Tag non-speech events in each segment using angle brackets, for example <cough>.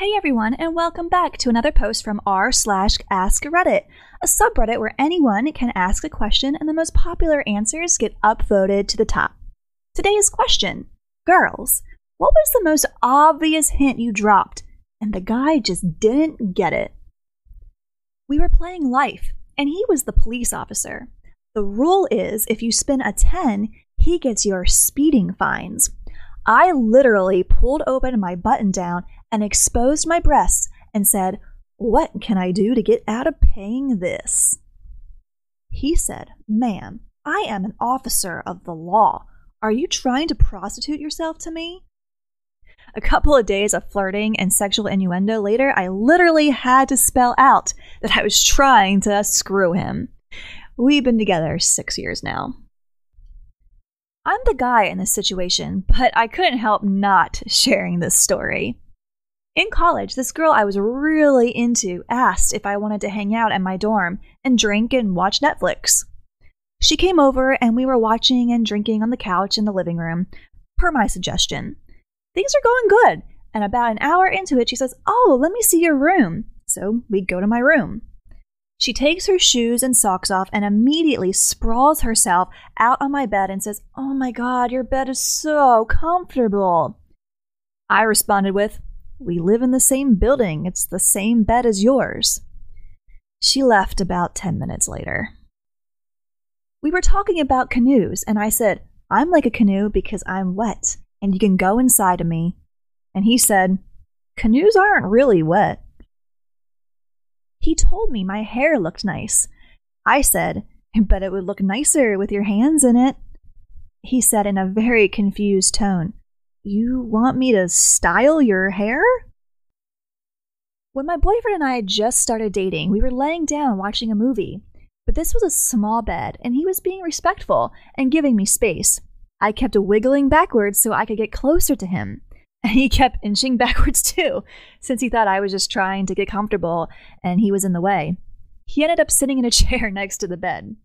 Hey everyone, and welcome back to another post from r slash ask Reddit, a subreddit where anyone can ask a question and the most popular answers get upvoted to the top. Today's question Girls, what was the most obvious hint you dropped and the guy just didn't get it? We were playing life, and he was the police officer. The rule is if you spin a 10, he gets your speeding fines. I literally pulled open my button down and exposed my breasts and said, What can I do to get out of paying this? He said, Ma'am, I am an officer of the law. Are you trying to prostitute yourself to me? A couple of days of flirting and sexual innuendo later, I literally had to spell out that I was trying to screw him. We've been together six years now. I'm the guy in this situation, but I couldn't help not sharing this story. In college, this girl I was really into asked if I wanted to hang out at my dorm and drink and watch Netflix. She came over and we were watching and drinking on the couch in the living room, per my suggestion. Things are going good, and about an hour into it, she says, Oh, let me see your room. So we go to my room. She takes her shoes and socks off and immediately sprawls herself out on my bed and says, Oh my god, your bed is so comfortable. I responded with, We live in the same building. It's the same bed as yours. She left about 10 minutes later. We were talking about canoes, and I said, I'm like a canoe because I'm wet, and you can go inside of me. And he said, Canoes aren't really wet. He told me my hair looked nice. I said, But it would look nicer with your hands in it. He said in a very confused tone, You want me to style your hair? When my boyfriend and I had just started dating, we were laying down watching a movie. But this was a small bed, and he was being respectful and giving me space. I kept wiggling backwards so I could get closer to him. And <laughs> he kept inching backwards too, since he thought I was just trying to get comfortable and he was in the way. He ended up sitting in a <laughs> chair next to the bed.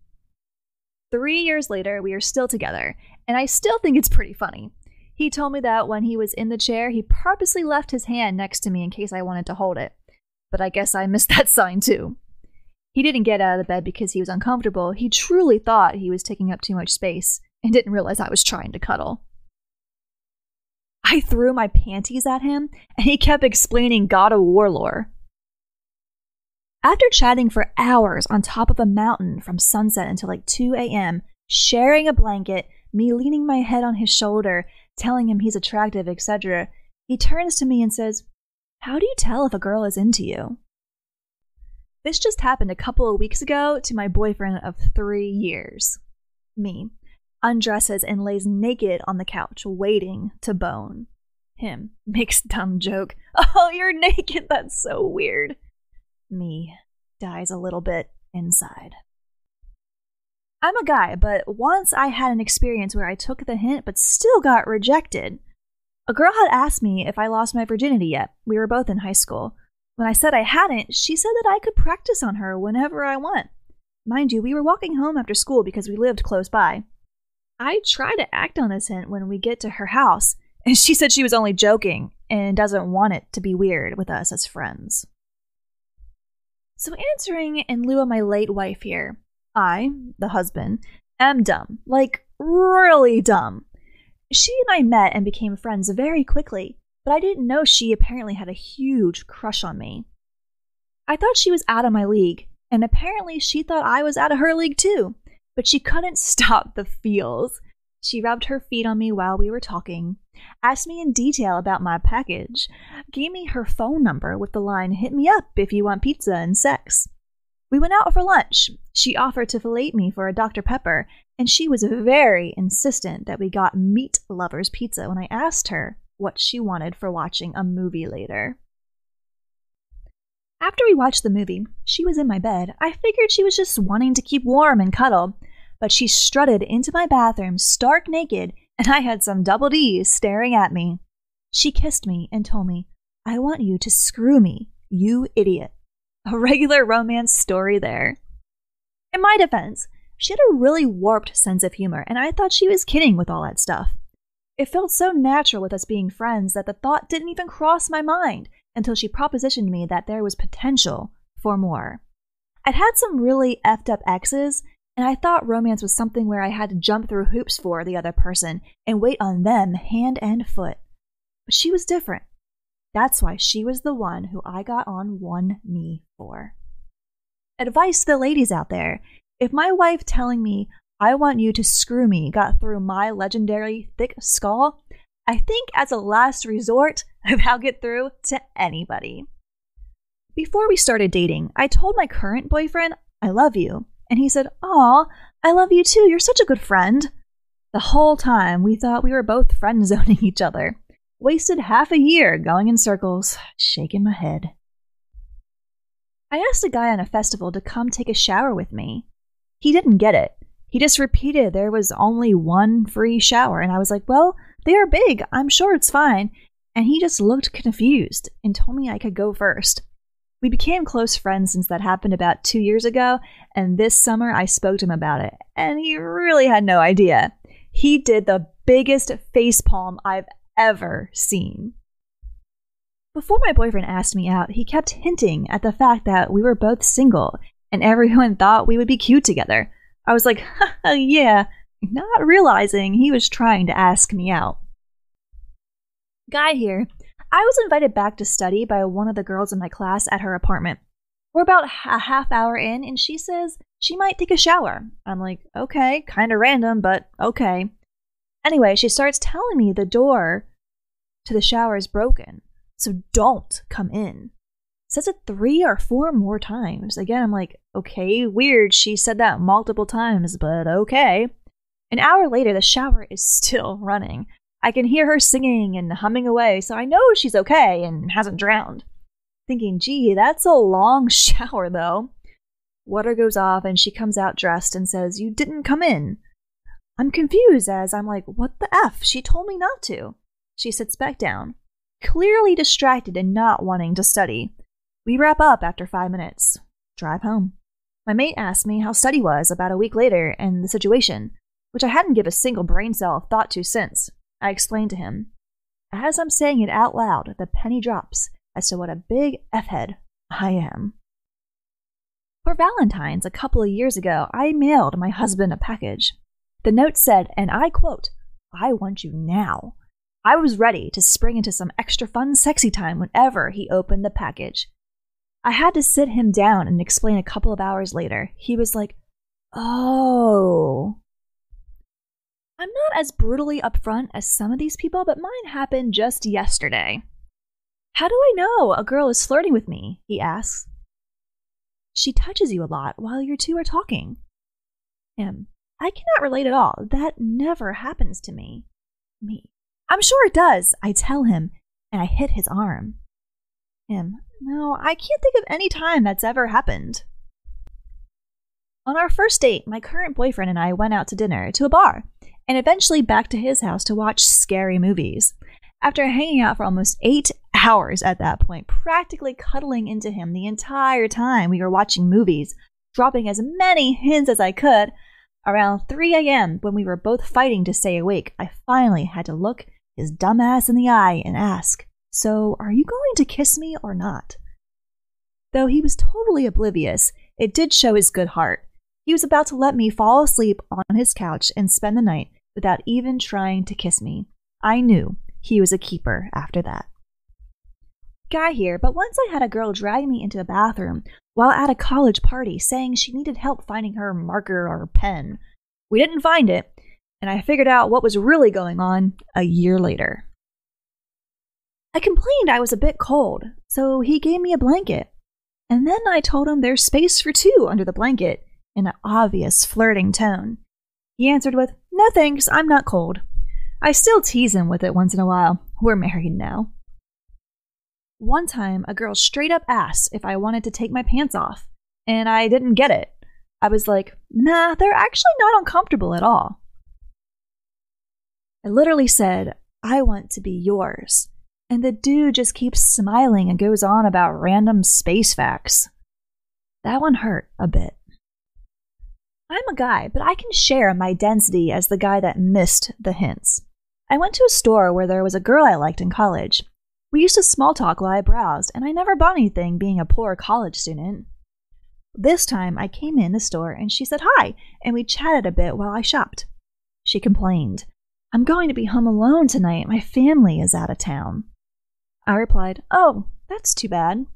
Three years later, we are still together, and I still think it's pretty funny. He told me that when he was in the chair, he purposely left his hand next to me in case I wanted to hold it. But I guess I missed <laughs> that sign too. He didn't get out of the bed because he was uncomfortable. He truly thought he was taking up too much space and didn't realize I was trying to cuddle. I threw my panties at him, and he kept explaining God of War lore. After chatting for hours on top of a mountain from sunset until like 2 a.m., sharing a blanket, me leaning my head on his shoulder, telling him he's attractive, etc., he turns to me and says, How do you tell if a girl is into you? This just happened a couple of weeks ago to my boyfriend of three years. Me undresses and lays naked on the couch, waiting to bone. Him <laughs> makes dumb joke. <laughs> Oh, you're naked. That's so weird. Me dies a little bit inside. I'm a guy, but once I had an experience where I took the hint but still got rejected. A girl had asked me if I lost my virginity yet. We were both in high school. When I said I hadn't, she said that I could practice on her whenever I want. Mind you, we were walking home after school because we lived close by. I try to act on this hint when we get to her house, and she said she was only joking and doesn't want it to be weird with us as friends. So, answering in lieu of my late wife here, I, the husband, am dumb. Like, really dumb. She and I met and became friends very quickly, but I didn't know she apparently had a huge crush on me. I thought she was out of my league, and apparently she thought I was out of her league too but she couldn't <laughs> stop the feels. She rubbed her feet on me while we were talking, asked me in detail about my package, gave me her phone number with the line, Hit me up if you want pizza and sex. We went out for lunch. She offered to fillet me for a Dr. Pepper, and she was very insistent that we got meat lovers pizza when I asked her what she wanted for watching a movie later. After we watched the movie, she was in my bed. I figured she was just wanting to keep warm and cuddle, but she strutted into my bathroom stark naked, and I had some double D's staring at me. She kissed me and told me, I want you to screw me, you idiot. A regular romance story there. In my defense, she had a really warped sense of humor, and I thought she was kidding with all that stuff. It felt so natural with us being friends that the thought didn't even cross my mind, until she propositioned me that there was potential for more. I'd had some really effed up exes, and I thought romance was something where I had to jump through hoops for the other person and wait on them hand and foot. But she was different. That's why she was the one who I got on one knee for. Advice to the ladies out there if my wife telling me, I want you to screw me, got through my legendary thick skull, I think as a last resort, <laughs> I'll get through to anybody. Before we started dating, I told my current boyfriend, I love you. And he said, Aw, I love you too. You're such a good friend. The whole time we thought we were both friend zoning <laughs> each other. Wasted half a year going in circles, shaking my head. I asked a guy on a festival to come take a shower with me. He didn't get it. He just repeated there was only one free shower, and I was like, Well, they are big. I'm sure it's fine. And he just looked confused and told me I could go first. We became close friends since that happened about two years ago, and this summer I spoke to him about it, and he really had no idea. He did the biggest facepalm I've ever seen. Before my boyfriend asked me out, he kept hinting at the fact that we were both single, and everyone thought we would be cute together. I was like, <laughs> yeah, not realizing he was trying to ask me out. Guy here I was invited back to study by one of the girls in my class at her apartment. We're about a half hour in, and she says she might take a shower. I'm like, okay, kind of random, but okay. Anyway, she starts telling me the door to the shower is broken, so don't come in. Says it three or four more times. Again, I'm like, okay, weird. She said that multiple times, but okay. An hour later, the shower is <laughs> still running. I can hear her singing and humming away, so I know she's okay and hasn't drowned. Thinking, gee, that's a long <laughs> shower, though. Water goes off, and she comes out dressed and says, You didn't come in. I'm confused as I'm like, What the F? She told me not to. She sits back down, clearly distracted and not wanting to study. We wrap up after five minutes. Drive home. My mate asked me how study was about a week later and the situation, which I hadn't given a single brain cell thought to since. I explained to him. As I'm saying it out loud, the penny drops as to what a big F head I am. For Valentine's, a couple of years ago, I mailed my husband a package. The note said, and I quote, I want you now. I was ready to spring into some extra fun, sexy time whenever he opened the package. I had to sit him down and explain a couple of hours later. He was like, Oh, I'm not as brutally upfront as some of these people, but mine happened just yesterday. How do I know a girl is flirting with me? He asks. She touches you a lot while you two are talking. Him. I cannot relate at all. That never happens to me. Me. I'm sure it does, I tell him, and I hit his arm. Him. No, I can't think of any time that's ever happened. On our first date, my current boyfriend and I went out to dinner to a bar and eventually back to his house to watch scary movies. After hanging out for almost eight hours at that point, practically cuddling into him the entire time we were watching movies, dropping as many hints as I could, around 3 a.m., when we were both fighting to stay awake, I finally had to look his dumb ass in the eye and ask, So, are you going to kiss me or not? Though he was totally oblivious, it did show his good heart. He was about to let me fall asleep on his couch and spend the night without even trying to kiss me. I knew he was a keeper after that. Guy here, but once I had a girl drag me into a bathroom while at a college party saying she needed help finding her marker or pen. We didn't find it, and I figured out what was really going on a year later. I complained I was a bit cold, so he gave me a blanket. And then I told him there's space for two under the blanket in an obvious flirting tone. He answered with, No thanks, I'm not cold. I still tease him with it once in a while. We're married now. One time, a girl straight up asked if I wanted to take my pants off, and I didn't get it. I was like, Nah, they're actually not uncomfortable at all. I literally said, I want to be yours. And the dude just keeps smiling and goes on about random space facts. That one hurt a bit. I'm a guy, but I can share my density as the guy that missed the hints. I went to a store where there was a girl I liked in college. We used to small talk while I browsed, and I never bought anything being a poor college student. This time I came in the store and she said hi, and we chatted a bit while I shopped. She complained, I'm going to be home alone tonight. My family is out of town. I replied, Oh, that's too bad.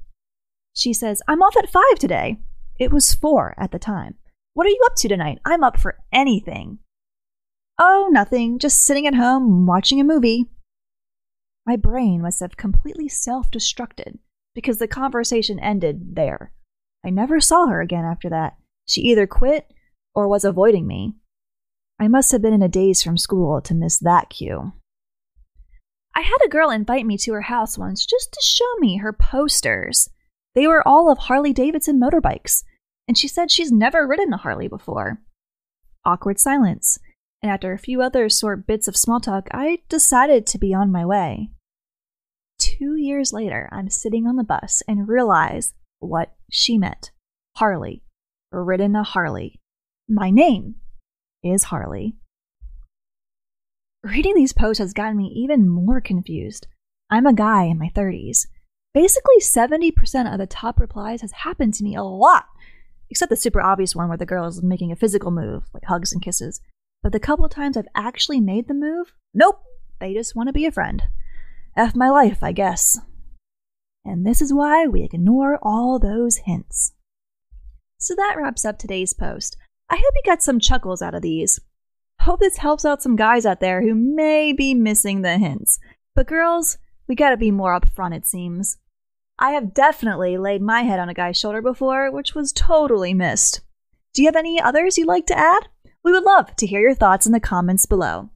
She says, I'm off at five today. It was four at the time. What are you up to tonight? I'm up for anything. Oh, nothing. Just sitting at home watching a movie. My brain must have completely self destructed because the conversation ended there. I never saw her again after that. She either quit or was avoiding me. I must have been in a daze from school to miss that cue. I had a girl invite me to her house once just to show me her posters. They were all of Harley Davidson motorbikes, and she said she's never ridden a Harley before. Awkward silence, and after a few other short bits of small talk, I decided to be on my way. Two years later, I'm sitting on the bus and realize what she meant Harley, ridden a Harley. My name is Harley. Reading these posts has gotten me even more confused. I'm a guy in my 30s. Basically, 70% of the top replies has happened to me a lot, except the super obvious one where the girl is making a physical move, like hugs and kisses. But the couple times I've actually made the move, nope, they just want to be a friend. F my life, I guess. And this is why we ignore all those hints. So that wraps up today's post. I hope you got some chuckles out of these. Hope this helps out some guys out there who may be missing the hints. But girls, we gotta be more upfront, it seems. I have definitely laid my head on a guy's shoulder before, which was totally missed. Do you have any others you'd like to add? We would love to hear your thoughts in the comments below.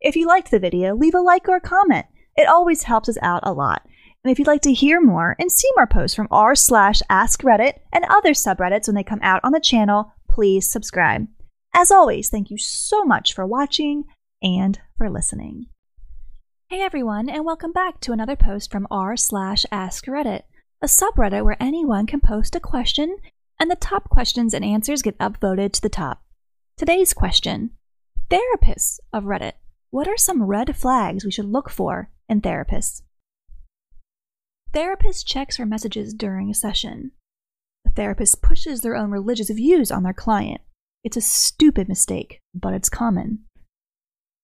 If you liked the video, leave a like or a comment. It always helps us out a lot. And if you'd like to hear more and see more posts from r slash ask Reddit and other subreddits when they come out on the channel, please subscribe. As always, thank you so much for watching and for listening. Hey everyone, and welcome back to another post from r slash ask Reddit, a subreddit where anyone can post a question and the top questions and answers get upvoted to the top. Today's question Therapists of Reddit, what are some red flags we should look for in therapists? Therapist checks for messages during a session. A therapist pushes their own religious views on their client. It's a stupid mistake, but it's common.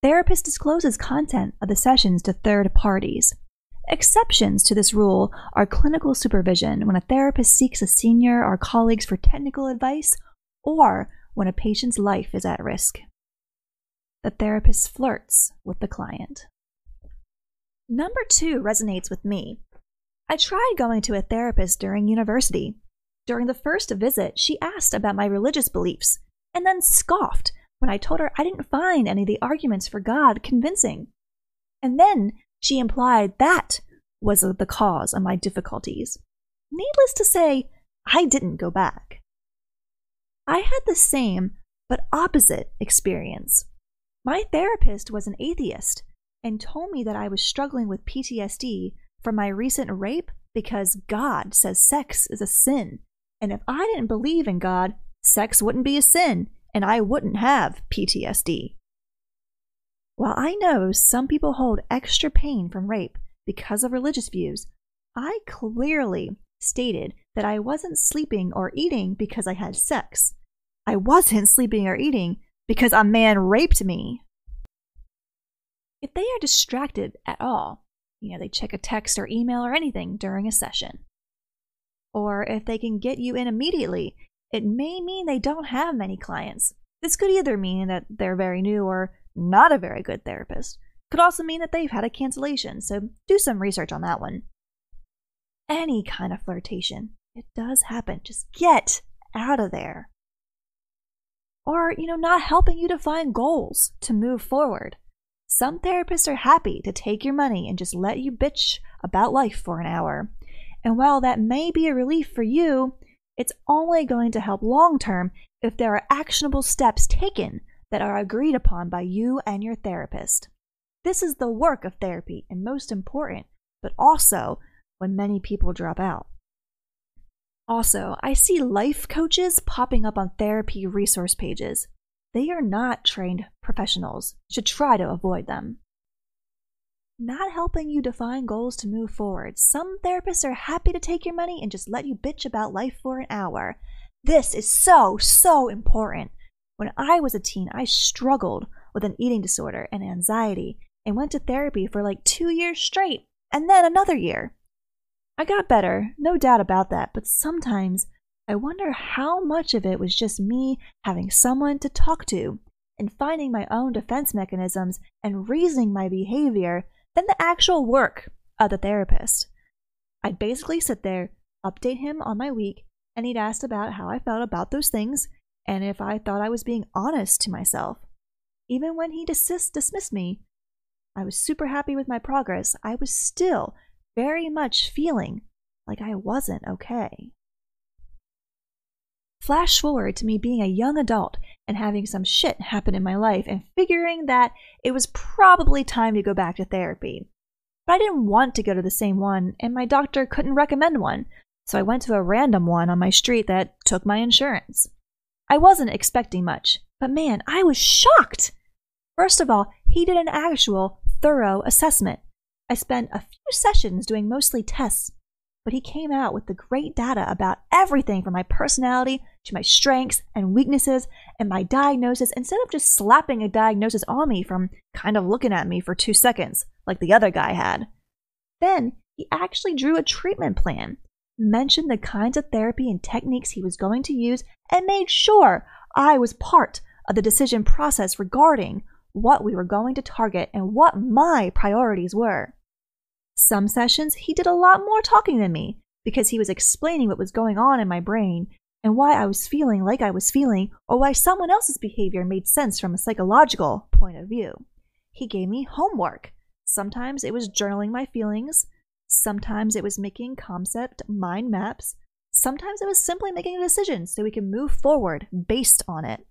Therapist discloses content of the sessions to third parties. Exceptions to this rule are clinical supervision when a therapist seeks a senior or colleagues for technical advice or when a patient's life is at risk. The therapist flirts with the client. Number two resonates with me. I tried going to a therapist during university. During the first visit, she asked about my religious beliefs and then scoffed when I told her I didn't find any of the arguments for God convincing. And then she implied that was the cause of my difficulties. Needless to say, I didn't go back. I had the same but opposite experience. My therapist was an atheist and told me that I was struggling with PTSD from my recent rape because God says sex is a sin. And if I didn't believe in God, sex wouldn't be a sin and I wouldn't have PTSD. While I know some people hold extra pain from rape because of religious views, I clearly stated that I wasn't sleeping or eating because I had sex. I wasn't sleeping or eating because a man raped me. If they are distracted at all, you know, they check a text or email or anything during a session. Or if they can get you in immediately, it may mean they don't have many clients. This could either mean that they're very new or not a very good therapist. Could also mean that they've had a cancellation, so do some research on that one. Any kind of flirtation. It does happen. Just get out of there. Or, you know, not helping you define goals to move forward. Some therapists are happy to take your money and just let you bitch about life for an hour. And while that may be a relief for you, it's only going to help long term if there are actionable steps taken that are agreed upon by you and your therapist. This is the work of therapy and most important, but also when many people drop out. Also, I see life coaches popping up on therapy resource pages. They are not trained professionals, should try to avoid them. not helping you define goals to move forward. Some therapists are happy to take your money and just let you bitch about life for an hour. This is so, so important. When I was a teen, I struggled with an eating disorder and anxiety and went to therapy for like two years straight and then another year. I got better, no doubt about that, but sometimes I wonder how much of it was just me having someone to talk to and finding my own defense mechanisms and reasoning my behavior than the actual work of the therapist. I'd basically sit there, update him on my week, and he'd ask about how I felt about those things and if I thought I was being honest to myself. Even when he dismiss- dismissed me, I was super happy with my progress. I was still very much feeling like I wasn't okay. Flash forward to me being a young adult and having some shit happen in my life and figuring that it was probably time to go back to therapy. But I didn't want to go to the same one, and my doctor couldn't recommend one, so I went to a random one on my street that took my insurance. I wasn't expecting much, but man, I was shocked! First of all, he did an actual, thorough assessment. I spent a few sessions doing mostly tests, but he came out with the great data about everything from my personality to my strengths and weaknesses and my diagnosis instead of just slapping a diagnosis on me from kind of looking at me for two seconds, like the other guy had. Then he actually drew a treatment plan, mentioned the kinds of therapy and techniques he was going to use, and made sure I was part of the decision process regarding what we were going to target and what my priorities were. Some sessions, he did a lot more talking than me because he was explaining what was going on in my brain and why I was feeling like I was feeling, or why someone else's behavior made sense from a psychological point of view. He gave me homework. Sometimes it was journaling my feelings, sometimes it was making concept mind maps, sometimes it was simply making a decision so we could move forward based on it.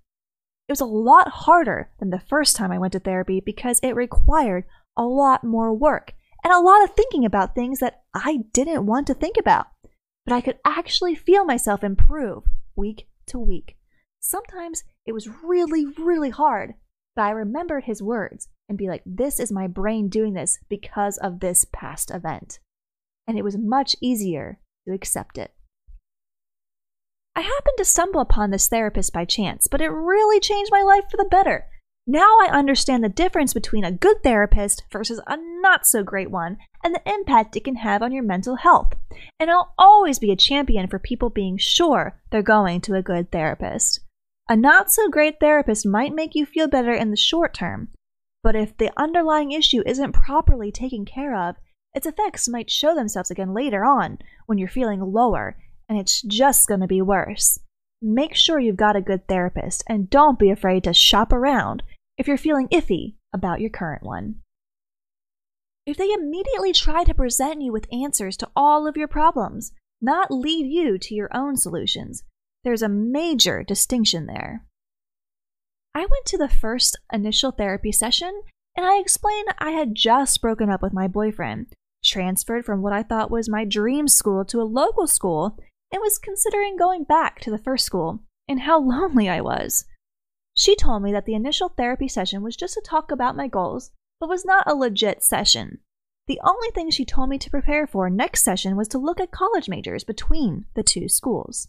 It was a lot harder than the first time I went to therapy because it required a lot more work and a lot of thinking about things that I didn't want to think about but I could actually feel myself improve week to week. Sometimes it was really, really hard, but I remembered his words and be like, this is my brain doing this because of this past event. And it was much easier to accept it. I happened to stumble upon this therapist by chance, but it really changed my life for the better. Now I understand the difference between a good therapist versus a not so great one and the impact it can have on your mental health. And I'll always be a champion for people being sure they're going to a good therapist. A not so great therapist might make you feel better in the short term, but if the underlying issue isn't properly taken care of, its effects might show themselves again later on when you're feeling lower, and it's just going to be worse. Make sure you've got a good therapist and don't be afraid to shop around if you're feeling iffy about your current one. If they immediately try to present you with answers to all of your problems, not lead you to your own solutions, there's a major distinction there. I went to the first initial therapy session and I explained I had just broken up with my boyfriend, transferred from what I thought was my dream school to a local school, and was considering going back to the first school, and how lonely I was. She told me that the initial therapy session was just to talk about my goals, but was not a legit session. The only thing she told me to prepare for next session was to look at college majors between the two schools.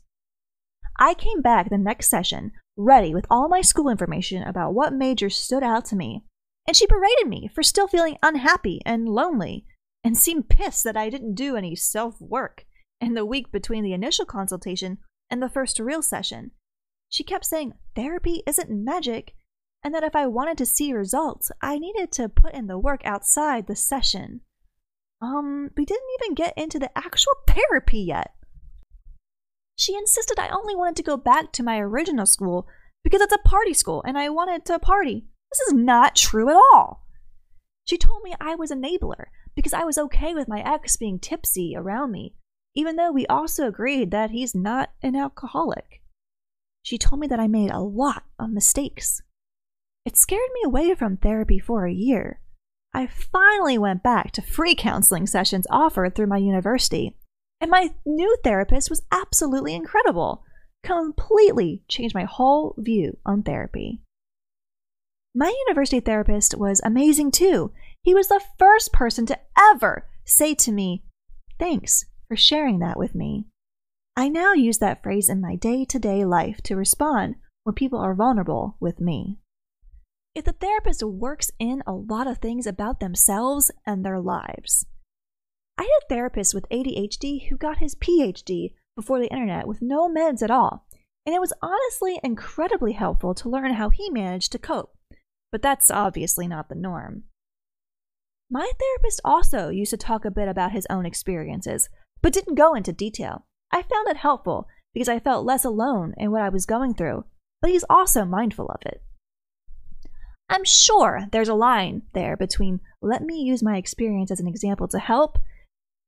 I came back the next session ready with all my school information about what majors stood out to me, and she berated me for still feeling unhappy and lonely, and seemed pissed that I didn't do any self work in the week between the initial consultation and the first real session, she kept saying therapy isn't magic, and that if I wanted to see results, I needed to put in the work outside the session. Um, we didn't even get into the actual <laughs> therapy yet. She insisted I only wanted to go back to my original school because it's a party school and I wanted to party. This is not true at all. She told me I was enabler because I was okay with my ex being tipsy around me, even though we also agreed that he's not an alcoholic. She told me that I made a lot of mistakes. It scared me away from therapy for a year. I finally went back to free counseling sessions offered through my university, and my new therapist was absolutely incredible. Completely changed my whole view on therapy. My university therapist was amazing too, He was the first person to ever say to me, Thanks for sharing that with me. I now use that phrase in my day to day life to respond when people are vulnerable with me. If the therapist works in a lot of things about themselves and their lives. I had a therapist with ADHD who got his PhD before the internet with no meds at all, and it was honestly incredibly helpful to learn how he managed to cope. But that's obviously not the norm. My therapist also used to talk a bit about his own experiences, but didn't go into detail. I found it helpful because I felt less alone in what I was going through, but he's also mindful of it. I'm sure there's a line there between let me use my experience as an example to help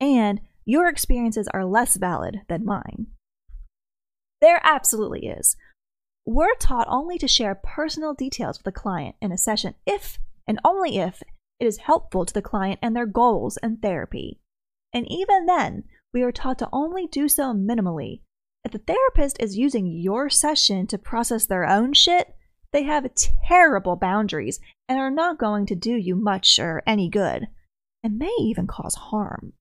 and your experiences are less valid than mine. There absolutely is. We're taught only to share personal details with the client in a session if and only if it is helpful to the client and their goals and therapy. And even then, we are taught to only do so minimally. If the therapist is using your session to process their own shit, they have terrible boundaries and are not going to do you much or any good, and may even cause harm.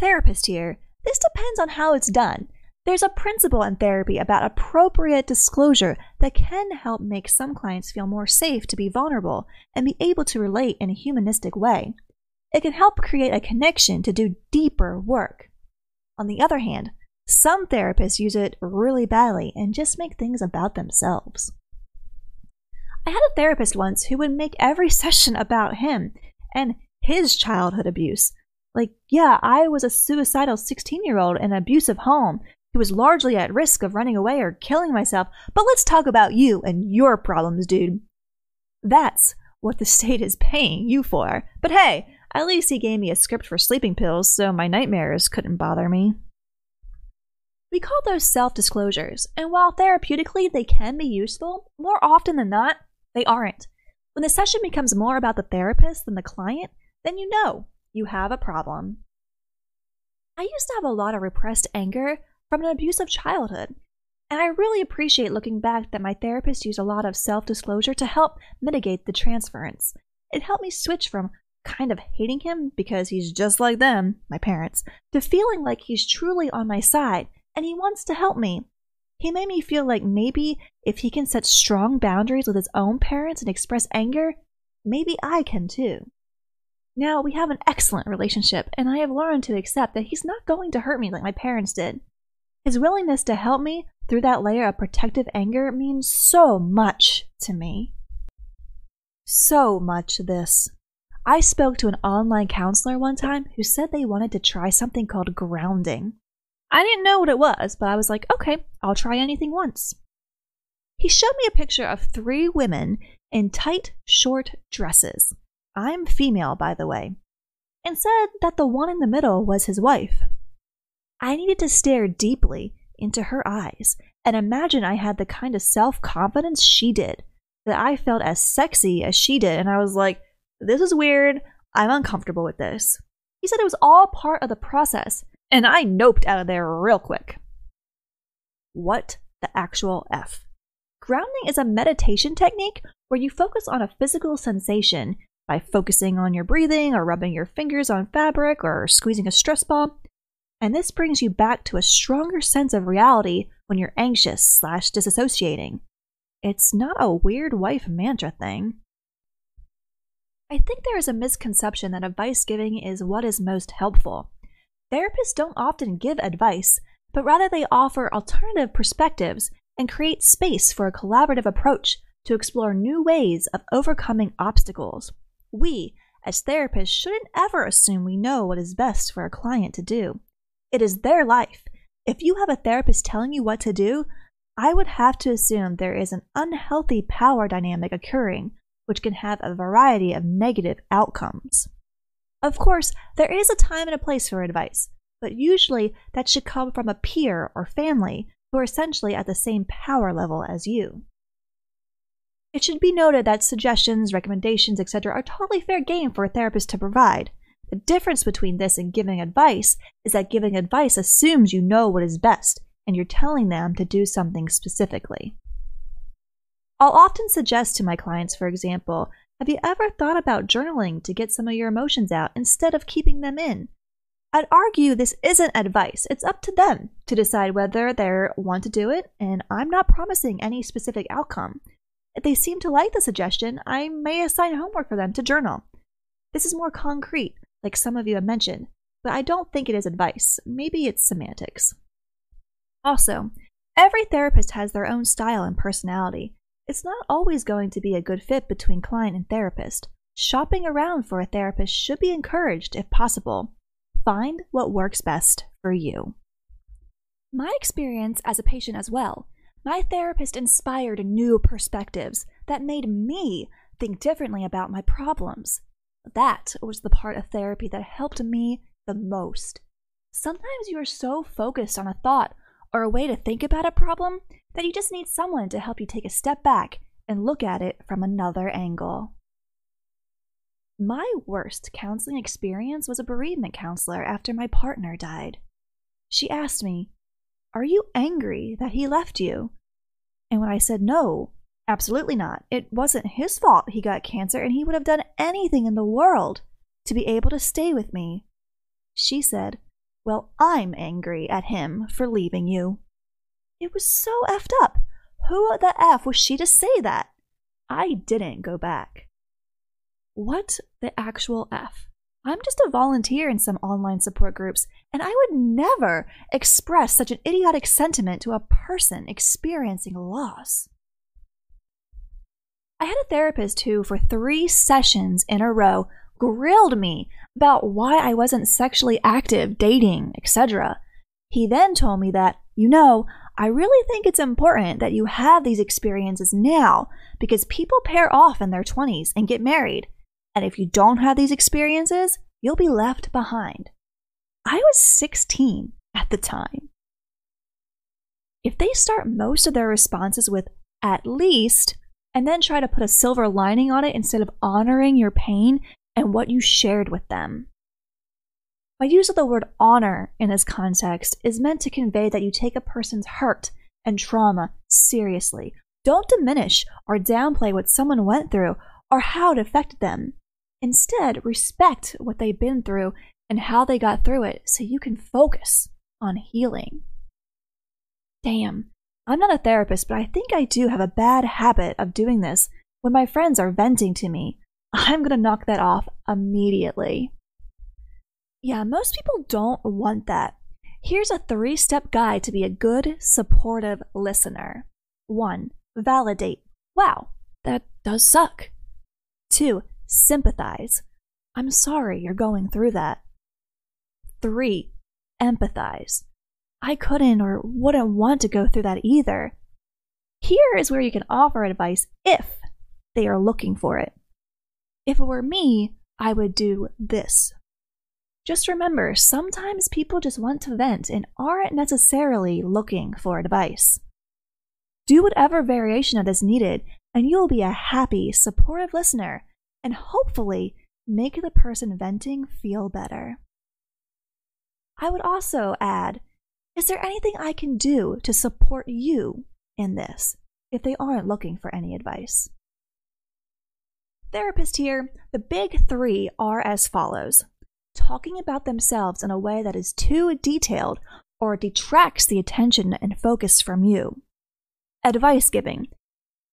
Therapist here, this depends on how it's done. There's a principle in therapy about appropriate disclosure that can help make some clients feel more safe to be vulnerable and be able to relate in a humanistic way. It can help create a connection to do deeper work. On the other hand, some therapists use it really badly and just make things about themselves. I had a therapist once who would make every <laughs> session about him and his childhood abuse. Like, yeah, I was a suicidal 16 year old in an abusive home he was largely at risk of running away or killing myself, but let's talk about you and your problems, dude. That's what the state is paying you for. But hey, at least he gave me a script for sleeping pills so my nightmares couldn't bother me. We call those self disclosures, and while therapeutically they can be useful, more often than not, they aren't. When the session becomes more about the therapist than the client, then you know you have a problem. I used to have a lot of repressed anger from an abusive childhood. And I really appreciate looking back that my therapist used a lot of self disclosure to help mitigate the transference. It helped me switch from kind of hating him because he's just like them, my parents, to feeling like he's truly on my side and he wants to help me. He made me feel like maybe if he can set strong boundaries with his own parents and express anger, maybe I can too. Now we have an excellent relationship, and I have learned to accept that he's not going to hurt me like my parents did. His willingness to help me through that layer of protective anger means so much to me. So much this. I spoke to an online counselor one time who said they wanted to try something called grounding. I didn't know what it was, but I was like, okay, I'll try anything once. He showed me a picture of three women in tight, short dresses. I'm female, by the way, and said that the one in the middle was his wife. I needed to stare deeply into her eyes and imagine I had the kind of self confidence she did, that I felt as sexy as she did. And I was like, this is weird. I'm uncomfortable with this. He said it was all part of the process, and I noped out of there real quick. What the actual F? Grounding is a meditation technique where you focus on a physical sensation by focusing on your breathing or rubbing your fingers on fabric or squeezing a stress ball and this brings you back to a stronger sense of reality when you're anxious slash disassociating. It's not a weird wife mantra thing. I think there is a misconception that advice giving is what is most helpful. Therapists don't often give advice, but rather they offer alternative perspectives and create space for a collaborative approach to explore new ways of overcoming obstacles. We, as therapists, shouldn't ever assume we know what is best for a client to do. It is their life. If you have a therapist telling you what to do, I would have to assume there is an unhealthy power dynamic occurring, which can have a variety of negative outcomes. Of course, there is a time and a place for advice, but usually that should come from a peer or family who are essentially at the same power level as you. It should be noted that suggestions, recommendations, etc. are totally fair game for a therapist to provide. The difference between this and giving advice is that giving advice assumes you know what is best and you're telling them to do something specifically. I'll often suggest to my clients, for example, Have you ever thought about journaling to get some of your emotions out instead of keeping them in? I'd argue this isn't advice. It's up to them to decide whether they want to do it, and I'm not promising any specific outcome. If they seem to like the suggestion, I may assign homework for them to journal. This is more concrete, like some of you have mentioned, but I don't think it is advice. Maybe it's semantics. Also, every therapist has their own style and personality. It's not always going to be a good fit between client and therapist. Shopping around for a therapist should be encouraged if possible. Find what works best for you. My experience as a patient as well my therapist inspired new perspectives that made me think differently about my problems. That was the part of therapy that helped me the most. Sometimes you are so focused on a thought or a way to think about a problem that you just need someone to help you take a step back and look at it from another angle. My worst counseling experience was a bereavement counselor after my partner died. She asked me, Are you angry that he left you? And when I said no, absolutely not, it wasn't his fault he got cancer and he would have done anything in the world to be able to stay with me. She said, Well, I'm angry at him for leaving you. It was so effed up. Who the F was she to say that? I didn't go back. What the actual F? I'm just a volunteer in some online support groups, and I would never express such an idiotic sentiment to a person experiencing loss. I had a therapist who, for three sessions in a row, grilled me about why I wasn't sexually active, dating, etc. He then told me that, you know, I really think it's important that you have these experiences now because people pair off in their 20s and get married. And if you don't have these experiences, you'll be left behind. I was 16 at the time. If they start most of their responses with at least, and then try to put a silver lining on it instead of honoring your pain and what you shared with them. My use of the word honor in this context is meant to convey that you take a person's hurt and trauma seriously. Don't diminish or downplay what someone went through or how it affected them. Instead, respect what they've been through and how they got through it so you can focus on healing. Damn, I'm not a therapist, but I think I do have a bad habit of doing this when my friends are venting to me. <laughs> I'm going to knock that off immediately. Yeah, most people don't want that. Here's a three step guide to be a good, supportive listener. 1. Validate. Wow, that does suck. 2 sympathize. I'm sorry you're going through that. Three, empathize. I couldn't or wouldn't want to go through that either. Here is where you can offer advice if they are looking for it. If it were me, I would do this. Just remember, sometimes people just want to vent and aren't necessarily looking for advice. Do whatever variation of this needed, and you'll be a happy, supportive listener and hopefully make the person venting feel better. I would also add Is there anything I can do to support you in this if they aren't looking for any advice? Therapist here, the big three are as follows talking about themselves in a way that is too detailed or detracts the attention and focus from you. Advice giving.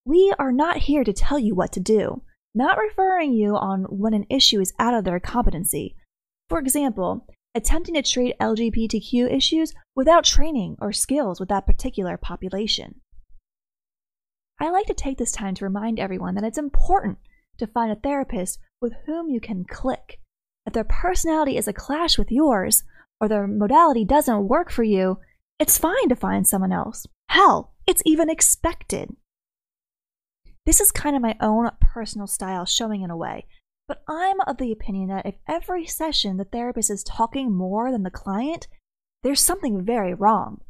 We are not here to tell you what to do not referring you on when an issue is out of their competency. For example, attempting to treat LGBTQ issues without training or skills with that particular population. I like to take this time to remind everyone that it's important to find a therapist with whom you can click. If their personality is a clash with yours, or their modality doesn't work for you, it's fine to find someone else. Hell, it's even expected. This is kind of my own personal style showing in a way, but I'm of the opinion that if every session the therapist is talking more than the client, there's something very wrong.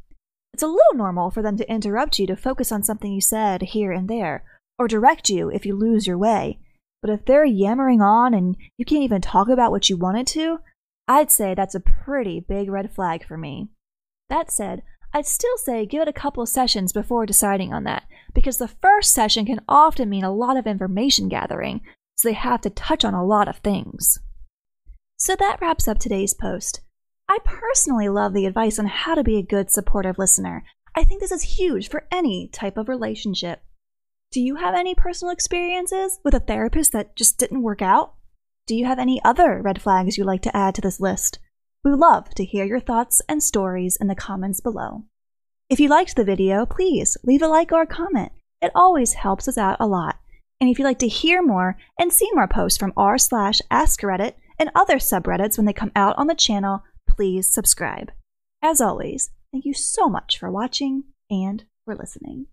It's a little normal for them to interrupt you to focus on something you said here and there, or direct you if you lose your way. But if they're yammering on and you can't even talk about what you wanted to, I'd say that's a pretty big red flag for me. That said, I'd still say give it a couple of sessions before deciding on that, because the first session can often mean a lot of information gathering, so they have to touch on a lot of things. So that wraps up today's post. I personally love the advice on how to be a good supportive listener. I think this is huge for any type of relationship. Do you have any personal experiences with a therapist that just didn't work out? Do you have any other red flags you'd like to add to this list? We would love to hear your thoughts and stories in the comments below. If you liked the video, please leave a like or a comment. It always helps us out a lot. And if you'd like to hear more and see more posts from r slash AskReddit and other subreddits when they come out on the channel, please subscribe. As always, thank you so much for watching and for listening.